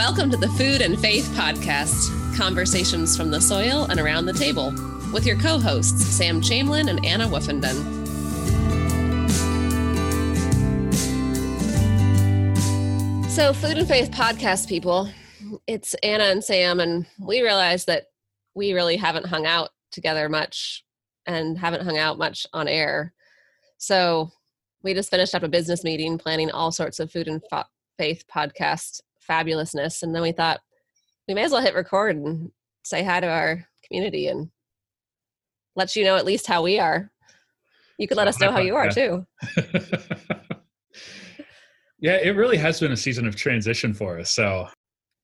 Welcome to the Food and Faith Podcast, conversations from the soil and around the table, with your co hosts, Sam Chamlin and Anna Woofenden. So, Food and Faith Podcast people, it's Anna and Sam, and we realize that we really haven't hung out together much and haven't hung out much on air. So, we just finished up a business meeting planning all sorts of food and faith podcast fabulousness. And then we thought we may as well hit record and say hi to our community and let you know at least how we are. You could let us know how you are too. yeah, it really has been a season of transition for us. So,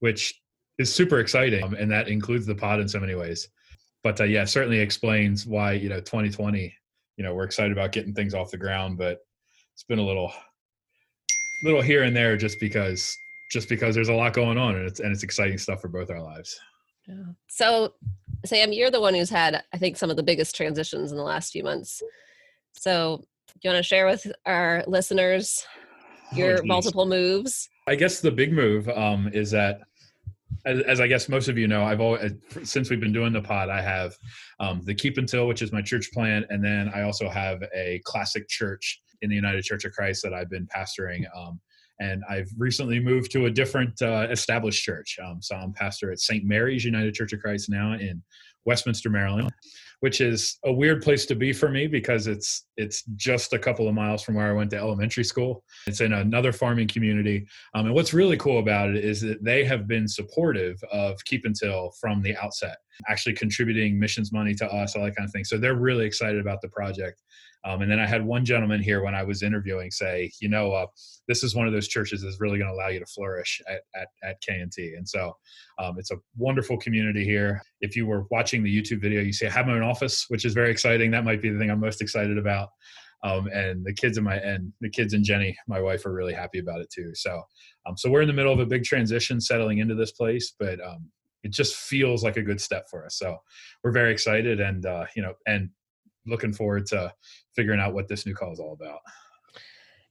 which is super exciting. Um, and that includes the pod in so many ways. But uh, yeah, certainly explains why, you know, 2020, you know, we're excited about getting things off the ground, but it's been a little, little here and there just because just because there's a lot going on and it's and it's exciting stuff for both our lives. Yeah. So, Sam, you're the one who's had I think some of the biggest transitions in the last few months. So, do you want to share with our listeners oh, your oh, multiple moves? I guess the big move um, is that as, as, I guess most of you know, I've always since we've been doing the pod, I have um, the Keep Until, which is my church plant, and then I also have a classic church in the United Church of Christ that I've been pastoring. Um, and I've recently moved to a different uh, established church. Um, so I'm pastor at St. Mary's United Church of Christ now in Westminster, Maryland, which is a weird place to be for me because it's it's just a couple of miles from where I went to elementary school. It's in another farming community, um, and what's really cool about it is that they have been supportive of Keep Until from the outset, actually contributing missions money to us, all that kind of thing. So they're really excited about the project. Um, and then I had one gentleman here when I was interviewing say, you know, uh, this is one of those churches that's really going to allow you to flourish at, at, at. And so um, it's a wonderful community here. If you were watching the YouTube video, you see I have my own office, which is very exciting. That might be the thing I'm most excited about. Um, and the kids and my and the kids and Jenny, my wife, are really happy about it too. So, um, so we're in the middle of a big transition, settling into this place, but um, it just feels like a good step for us. So, we're very excited, and uh, you know, and looking forward to figuring out what this new call is all about.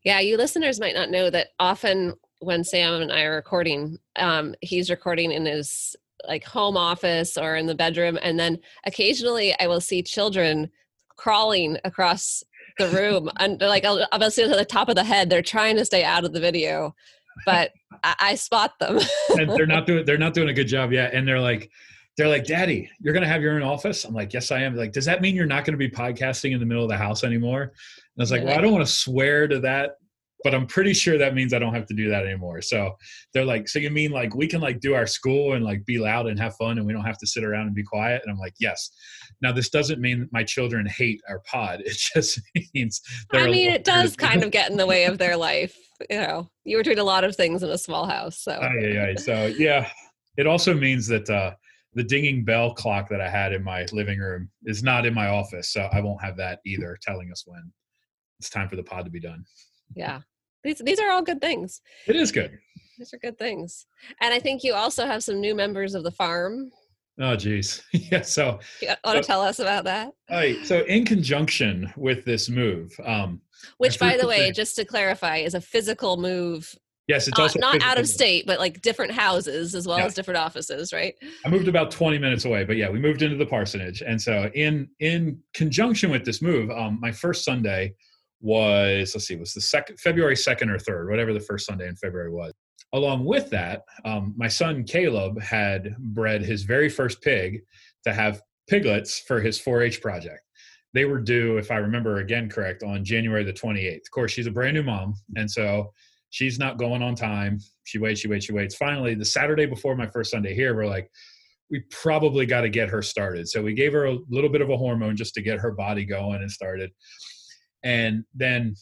Yeah, you listeners might not know that often when Sam and I are recording, um, he's recording in his like home office or in the bedroom, and then occasionally I will see children crawling across the room and like I'll, the top of the head. They're trying to stay out of the video, but I, I spot them. and they're not doing they're not doing a good job yet, and they're like they're like, Daddy, you're going to have your own office? I'm like, Yes, I am. like, does that mean you're not going to be podcasting in the middle of the house anymore? And I was like, Well, I don't want to swear to that, but I'm pretty sure that means I don't have to do that anymore. So they're like, So you mean like we can like do our school and like be loud and have fun and we don't have to sit around and be quiet? And I'm like, Yes. Now, this doesn't mean my children hate our pod. It just means I mean, it does kind of get in the way of their life. You know, you were doing a lot of things in a small house. So, yeah, yeah. So, yeah, it also means that, uh, the dinging bell clock that I had in my living room is not in my office, so I won't have that either telling us when it's time for the pod to be done. Yeah. These these are all good things. It is good. These are good things. And I think you also have some new members of the farm. Oh geez. yeah, so you want to tell us about that? All right. So in conjunction with this move, um which by the way, just to clarify, is a physical move Yes, it's also not out of state, but like different houses as well yeah. as different offices, right? I moved about 20 minutes away, but yeah, we moved into the parsonage, and so in in conjunction with this move, um, my first Sunday was let's see, was the second February second or third, whatever the first Sunday in February was. Along with that, um, my son Caleb had bred his very first pig to have piglets for his 4-H project. They were due, if I remember again correct, on January the 28th. Of course, she's a brand new mom, and so she's not going on time. She waits, she waits, she waits. Finally, the Saturday before my first Sunday here, we're like, we probably got to get her started. So we gave her a little bit of a hormone just to get her body going and started. And then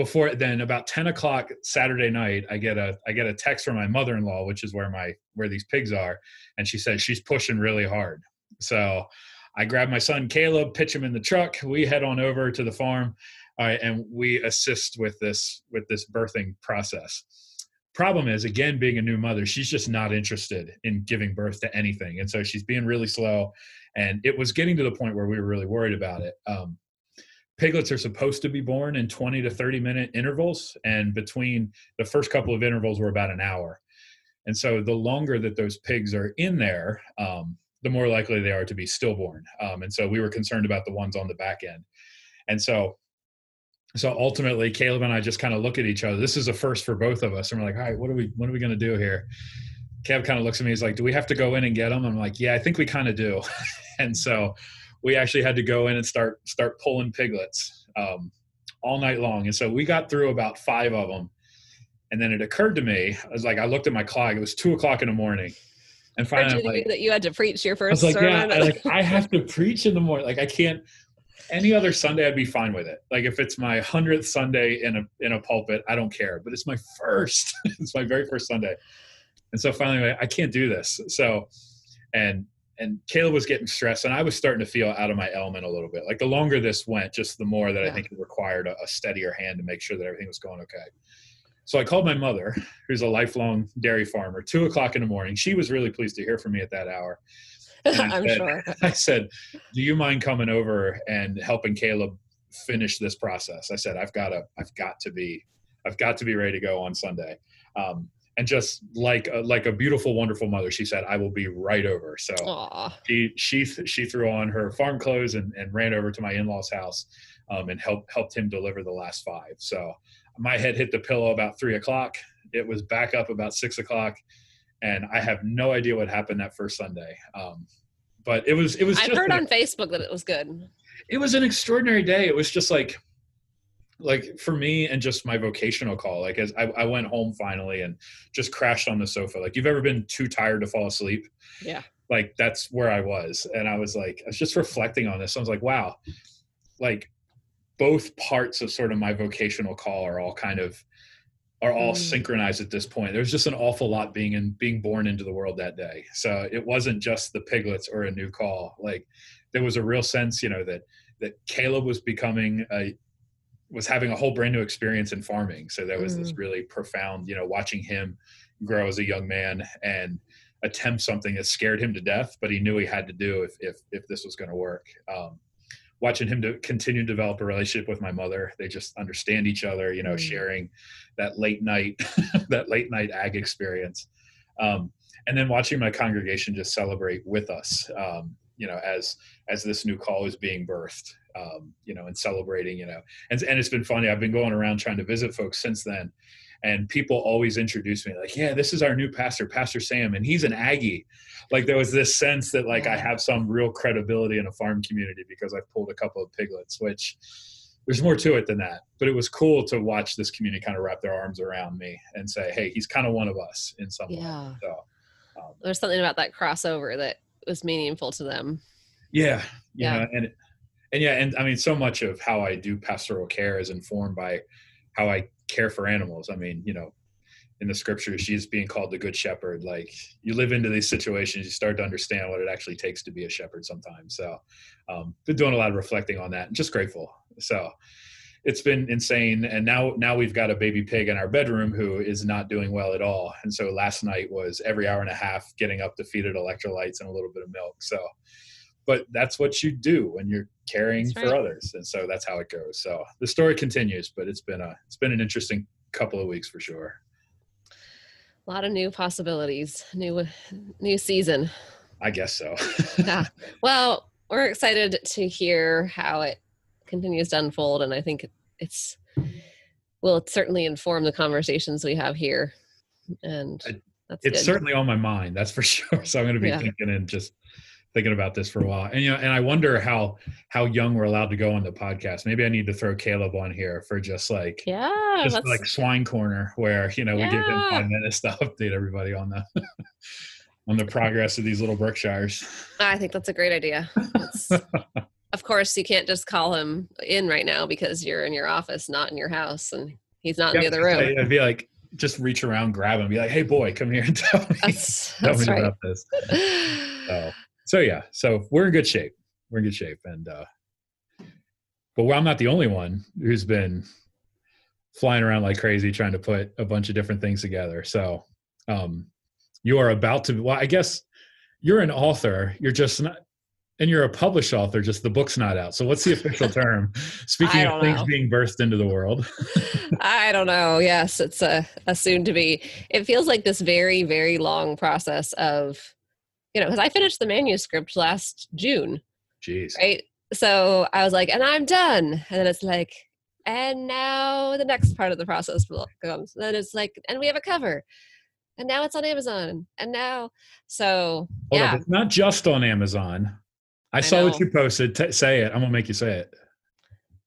before then about 10 o'clock saturday night i get a i get a text from my mother-in-law which is where my where these pigs are and she says she's pushing really hard. So i grab my son caleb pitch him in the truck. We head on over to the farm uh, and we assist with this with this birthing process. Problem is again being a new mother she's just not interested in giving birth to anything. And so she's being really slow and it was getting to the point where we were really worried about it. Um, piglets are supposed to be born in 20 to 30 minute intervals and between the first couple of intervals were about an hour. And so the longer that those pigs are in there, um, the more likely they are to be stillborn. Um, and so we were concerned about the ones on the back end. And so so ultimately caleb and i just kind of look at each other. This is a first for both of us and we're like all right what are we what are we going to do here? Caleb kind of looks at me he's like do we have to go in and get them i'm like yeah i think we kind of do. And so we actually had to go in and start start pulling piglets um, all night long and so we got through about five of them and then it occurred to me i was like i looked at my clock it was two o'clock in the morning and finally like, that you had to preach your first I was like, sermon. Yeah, I, like I have to preach in the morning. Like I can't any other Sunday, I'd be fine with it. Like if it's my hundredth Sunday in a in a pulpit, I don't care. But it's my first. it's my very first Sunday, and so finally, I can't do this. So, and and Caleb was getting stressed, and I was starting to feel out of my element a little bit. Like the longer this went, just the more that yeah. I think it required a, a steadier hand to make sure that everything was going okay. So I called my mother, who's a lifelong dairy farmer, two o'clock in the morning. She was really pleased to hear from me at that hour. I'm said, sure. I said, "Do you mind coming over and helping Caleb finish this process?" I said, "I've got to, I've got to be, I've got to be ready to go on Sunday." Um, and just like a, like a beautiful, wonderful mother, she said, "I will be right over." So Aww. she she she threw on her farm clothes and, and ran over to my in-laws' house um, and helped helped him deliver the last five. So my head hit the pillow about three o'clock. It was back up about six o'clock and I have no idea what happened that first Sunday. Um, but it was it was. I've heard on Facebook that it was good. It was an extraordinary day. It was just like, like for me and just my vocational call. Like as I, I went home finally and just crashed on the sofa. Like you've ever been too tired to fall asleep? Yeah. Like that's where I was, and I was like, I was just reflecting on this. I was like, wow, like both parts of sort of my vocational call are all kind of are all mm. synchronized at this point. There's just an awful lot being in being born into the world that day. So it wasn't just the piglets or a new call. Like there was a real sense, you know, that that Caleb was becoming a was having a whole brand new experience in farming. So there was mm. this really profound, you know, watching him grow as a young man and attempt something that scared him to death, but he knew he had to do if if if this was going to work. Um, watching him to continue to develop a relationship with my mother. They just understand each other, you know, mm. sharing that late night, that late night ag experience. Um, and then watching my congregation just celebrate with us, um, you know, as, as this new call is being birthed, um, you know, and celebrating, you know, and, and it's been funny. I've been going around trying to visit folks since then and people always introduce me like yeah this is our new pastor pastor sam and he's an aggie like there was this sense that like i have some real credibility in a farm community because i've pulled a couple of piglets which there's more to it than that but it was cool to watch this community kind of wrap their arms around me and say hey he's kind of one of us in some yeah. way so um, there's something about that crossover that was meaningful to them yeah yeah know, and and yeah and i mean so much of how i do pastoral care is informed by how i care for animals. I mean, you know, in the scriptures, Jesus being called the good shepherd. Like you live into these situations, you start to understand what it actually takes to be a shepherd sometimes. So, um, been doing a lot of reflecting on that and just grateful. So, it's been insane. And now, now we've got a baby pig in our bedroom who is not doing well at all. And so last night was every hour and a half getting up to feed it electrolytes and a little bit of milk. So, but that's what you do when you're caring right. for others and so that's how it goes so the story continues but it's been a it's been an interesting couple of weeks for sure a lot of new possibilities new new season i guess so yeah well we're excited to hear how it continues to unfold and i think it's will certainly inform the conversations we have here and it's good. certainly on my mind that's for sure so i'm going to be yeah. thinking and just thinking about this for a while and you know and i wonder how how young we're allowed to go on the podcast maybe i need to throw caleb on here for just like yeah just like swine corner where you know yeah. we give him five minutes to update everybody on the on the progress of these little berkshires i think that's a great idea of course you can't just call him in right now because you're in your office not in your house and he's not yeah, in the other room i'd be like just reach around grab him and be like hey boy come here and tell me, that's, tell that's me right. about this so so yeah, so we're in good shape. We're in good shape, and uh, but I'm not the only one who's been flying around like crazy trying to put a bunch of different things together. So um, you are about to. Well, I guess you're an author. You're just not. And you're a published author, just the book's not out. So what's the official term? Speaking of things know. being birthed into the world. I don't know. Yes, it's a, a soon to be. It feels like this very, very long process of, you know, because I finished the manuscript last June, Jeez. right? So I was like, and I'm done. And then it's like, and now the next part of the process will- comes. then it's like, and we have a cover. And now it's on Amazon. And now, so Hold yeah. up. It's not just on Amazon. I, I saw what you posted. T- say it. I'm gonna make you say it.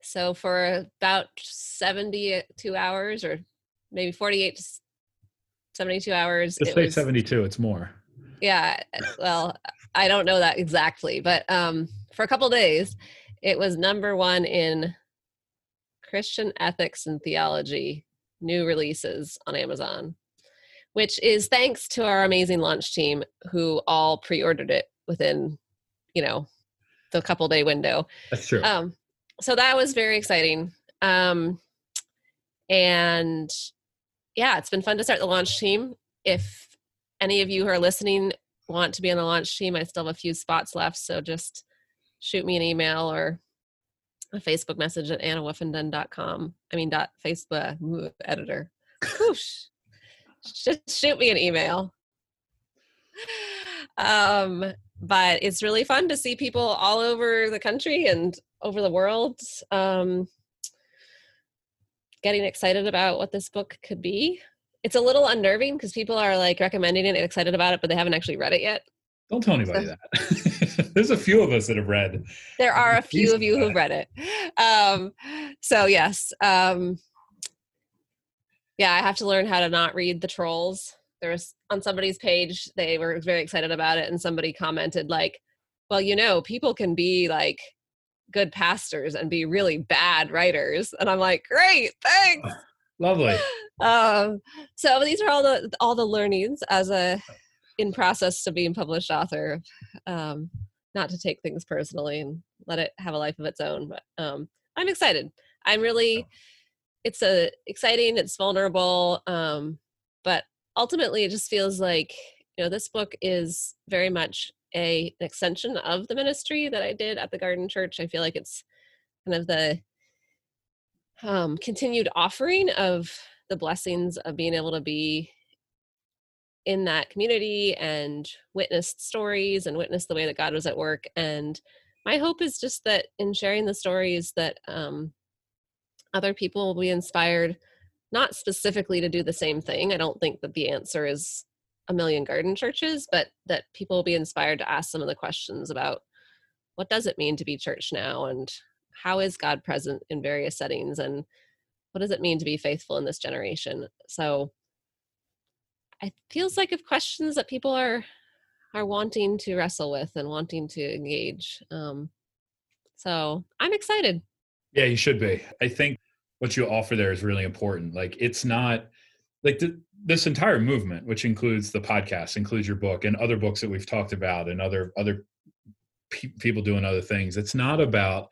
So for about 72 hours or maybe 48 to 72 hours, Just it say was, 72. It's more. yeah, well, I don't know that exactly, but um, for a couple days, it was number one in Christian ethics and theology new releases on Amazon, which is thanks to our amazing launch team who all pre-ordered it within, you know, the couple day window. That's true. Um, so that was very exciting. Um, and yeah, it's been fun to start the launch team. If any of you who are listening want to be on the launch team, I still have a few spots left. So just shoot me an email or a Facebook message at annawoofenden.com. I mean, dot Facebook editor. Whoosh. Just shoot me an email. Um, but it's really fun to see people all over the country and over the world um, getting excited about what this book could be. It's a little unnerving because people are like recommending it and excited about it, but they haven't actually read it yet. Don't tell anybody that. There's a few of us that have read. There are a few of you who've read it. Um, so yes, um, yeah, I have to learn how to not read the trolls. There was on somebody's page, they were very excited about it, and somebody commented like, "Well, you know, people can be like good pastors and be really bad writers," and I'm like, "Great, thanks." Lovely. um, so these are all the all the learnings as a in process to being published author. Um, not to take things personally and let it have a life of its own, but um, I'm excited. I'm really. It's a exciting. It's vulnerable, um, ultimately, it just feels like you know this book is very much a an extension of the ministry that I did at the Garden Church. I feel like it's kind of the um, continued offering of the blessings of being able to be in that community and witnessed stories and witness the way that God was at work. And my hope is just that in sharing the stories that um, other people will be inspired, not specifically to do the same thing. I don't think that the answer is a million garden churches, but that people will be inspired to ask some of the questions about what does it mean to be church now and how is God present in various settings and what does it mean to be faithful in this generation? So it feels like of questions that people are are wanting to wrestle with and wanting to engage. Um, so I'm excited. Yeah, you should be. I think what you offer there is really important. Like, it's not like th- this entire movement, which includes the podcast, includes your book and other books that we've talked about, and other other pe- people doing other things. It's not about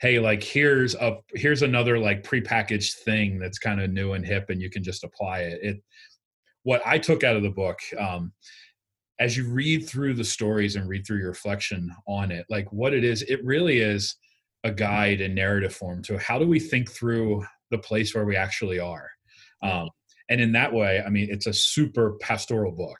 hey like here's a here's another like prepackaged thing that's kind of new and hip and you can just apply it it what i took out of the book um as you read through the stories and read through your reflection on it like what it is it really is a guide in narrative form. To how do we think through the place where we actually are? Um, and in that way i mean it's a super pastoral book.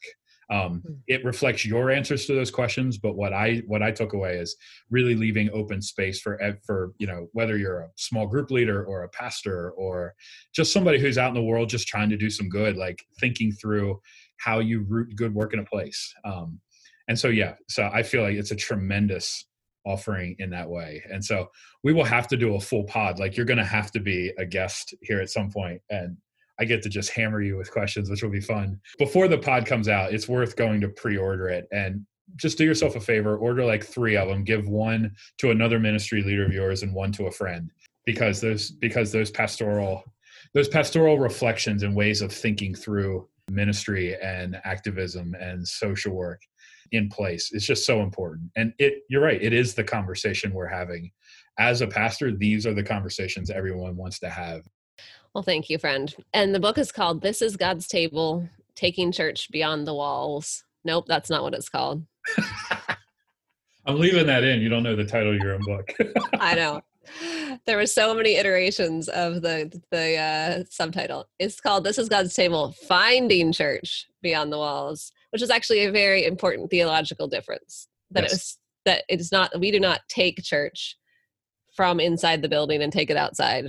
Um, Mm. it reflects your answers to those questions but what i what i took away is really leaving open space for for you know whether you're a small group leader or a pastor or just somebody who's out in the world just trying to do some good like thinking through how you root good work in a place. Um, and so yeah so i feel like it's a tremendous offering in that way and so we will have to do a full pod like you're going to have to be a guest here at some point and I get to just hammer you with questions, which will be fun. Before the pod comes out, it's worth going to pre-order it and just do yourself a favor, order like three of them, give one to another ministry leader of yours and one to a friend because those because those pastoral those pastoral reflections and ways of thinking through ministry and activism and social work in place it's just so important. And it you're right, it is the conversation we're having. As a pastor, these are the conversations everyone wants to have. Well, thank you, friend. And the book is called This is God's Table Taking Church Beyond the Walls. Nope, that's not what it's called. I'm leaving that in. You don't know the title of your own book. I know. There were so many iterations of the the uh, subtitle. It's called "This Is God's Table: Finding Church Beyond the Walls," which is actually a very important theological difference. That yes. it was that it is not. We do not take church from inside the building and take it outside.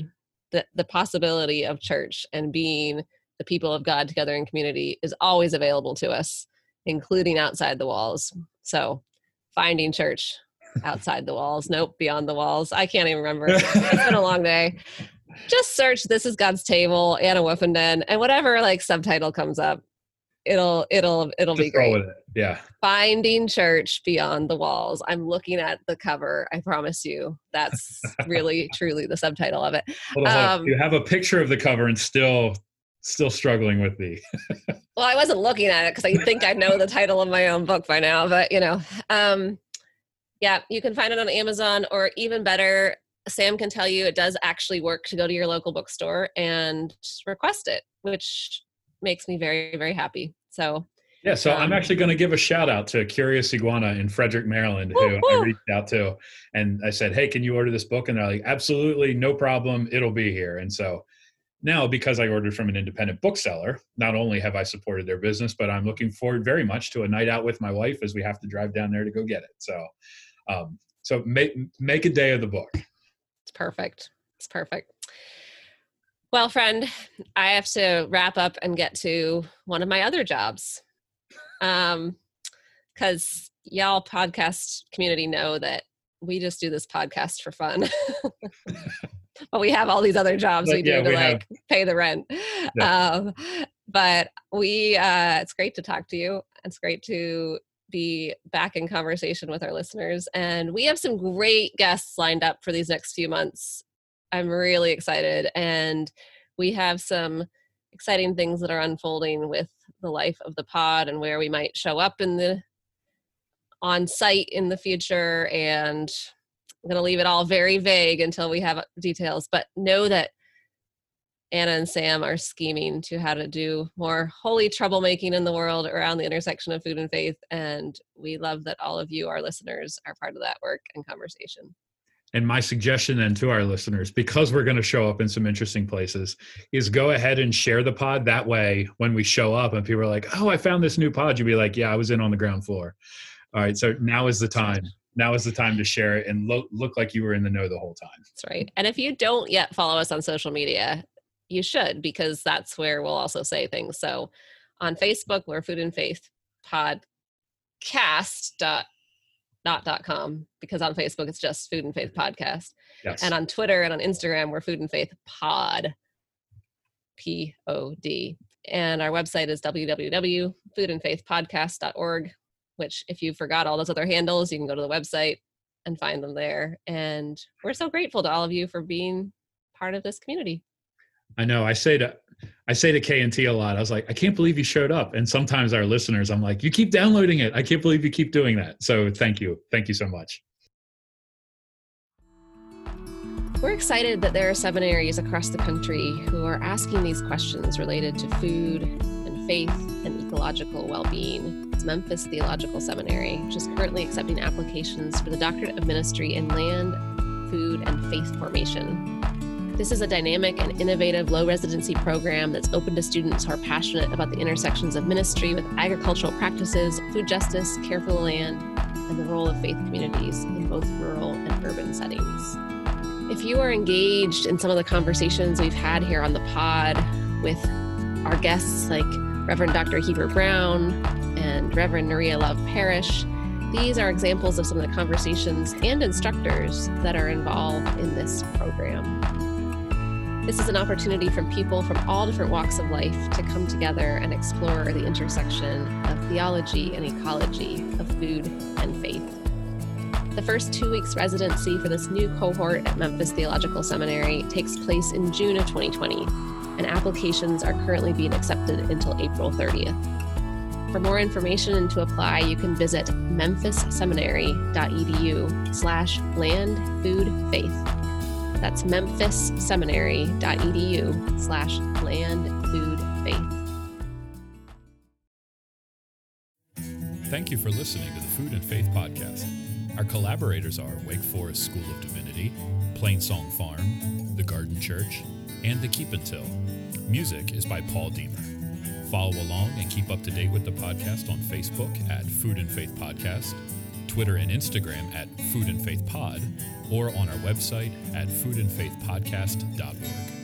The the possibility of church and being the people of God together in community is always available to us, including outside the walls. So, finding church outside the walls. Nope, beyond the walls. I can't even remember. it's been a long day. Just search "This is God's Table," Anna Woofenden, and whatever like subtitle comes up, it'll it'll it'll Just be great. It. Yeah. Finding Church Beyond the Walls. I'm looking at the cover. I promise you, that's really truly the subtitle of it. Um, you have a picture of the cover and still still struggling with the well i wasn't looking at it because i think i know the title of my own book by now but you know um yeah, you can find it on Amazon or even better, Sam can tell you it does actually work to go to your local bookstore and request it, which makes me very, very happy. So, yeah, so um, I'm actually going to give a shout out to Curious Iguana in Frederick, Maryland, who woo, woo. I reached out to. And I said, Hey, can you order this book? And they're like, Absolutely, no problem. It'll be here. And so now, because I ordered from an independent bookseller, not only have I supported their business, but I'm looking forward very much to a night out with my wife as we have to drive down there to go get it. So, um, so make make a day of the book. It's perfect. It's perfect. Well, friend, I have to wrap up and get to one of my other jobs. Um, because y'all podcast community know that we just do this podcast for fun. but we have all these other jobs but, we do yeah, to we like have. pay the rent. Yeah. Um, but we, uh, it's great to talk to you. It's great to be back in conversation with our listeners. And we have some great guests lined up for these next few months. I'm really excited. And we have some exciting things that are unfolding with the life of the pod and where we might show up in the on site in the future and i'm going to leave it all very vague until we have details but know that Anna and Sam are scheming to how to do more holy troublemaking in the world around the intersection of food and faith. And we love that all of you, our listeners, are part of that work and conversation. And my suggestion then to our listeners, because we're going to show up in some interesting places, is go ahead and share the pod. That way, when we show up and people are like, oh, I found this new pod, you'd be like, yeah, I was in on the ground floor. All right. So now is the time. Now is the time to share it and look, look like you were in the know the whole time. That's right. And if you don't yet follow us on social media, you should because that's where we'll also say things. So on Facebook, we're Food and Faith Podcast dot not dot com because on Facebook it's just Food and Faith mm-hmm. Podcast. Yes. And on Twitter and on Instagram we're Food and Faith Pod. P O D. And our website is www.foodandfaithpodcast.org, which if you forgot all those other handles, you can go to the website and find them there. And we're so grateful to all of you for being part of this community. I know. I say to I say to K and T a lot. I was like, I can't believe you showed up. And sometimes our listeners, I'm like, you keep downloading it. I can't believe you keep doing that. So thank you. Thank you so much. We're excited that there are seminaries across the country who are asking these questions related to food and faith and ecological well being. It's Memphis Theological Seminary, which is currently accepting applications for the Doctorate of Ministry in Land, Food, and Faith Formation. This is a dynamic and innovative low residency program that's open to students who are passionate about the intersections of ministry with agricultural practices, food justice, care for the land, and the role of faith communities in both rural and urban settings. If you are engaged in some of the conversations we've had here on the pod with our guests like Reverend Dr. Heber Brown and Reverend Nurya Love Parish, these are examples of some of the conversations and instructors that are involved in this program. This is an opportunity for people from all different walks of life to come together and explore the intersection of theology and ecology, of food and faith. The first two weeks residency for this new cohort at Memphis Theological Seminary takes place in June of 2020, and applications are currently being accepted until April 30th. For more information and to apply, you can visit memphisseminary.edu slash land food faith. That's memphisseminary.edu slash land food faith. Thank you for listening to the Food and Faith Podcast. Our collaborators are Wake Forest School of Divinity, Plainsong Farm, The Garden Church, and The Keep Until. Music is by Paul Deemer. Follow along and keep up to date with the podcast on Facebook at Food and Faith Podcast, Twitter and Instagram at Food and Faith Pod, or on our website at foodandfaithpodcast.org.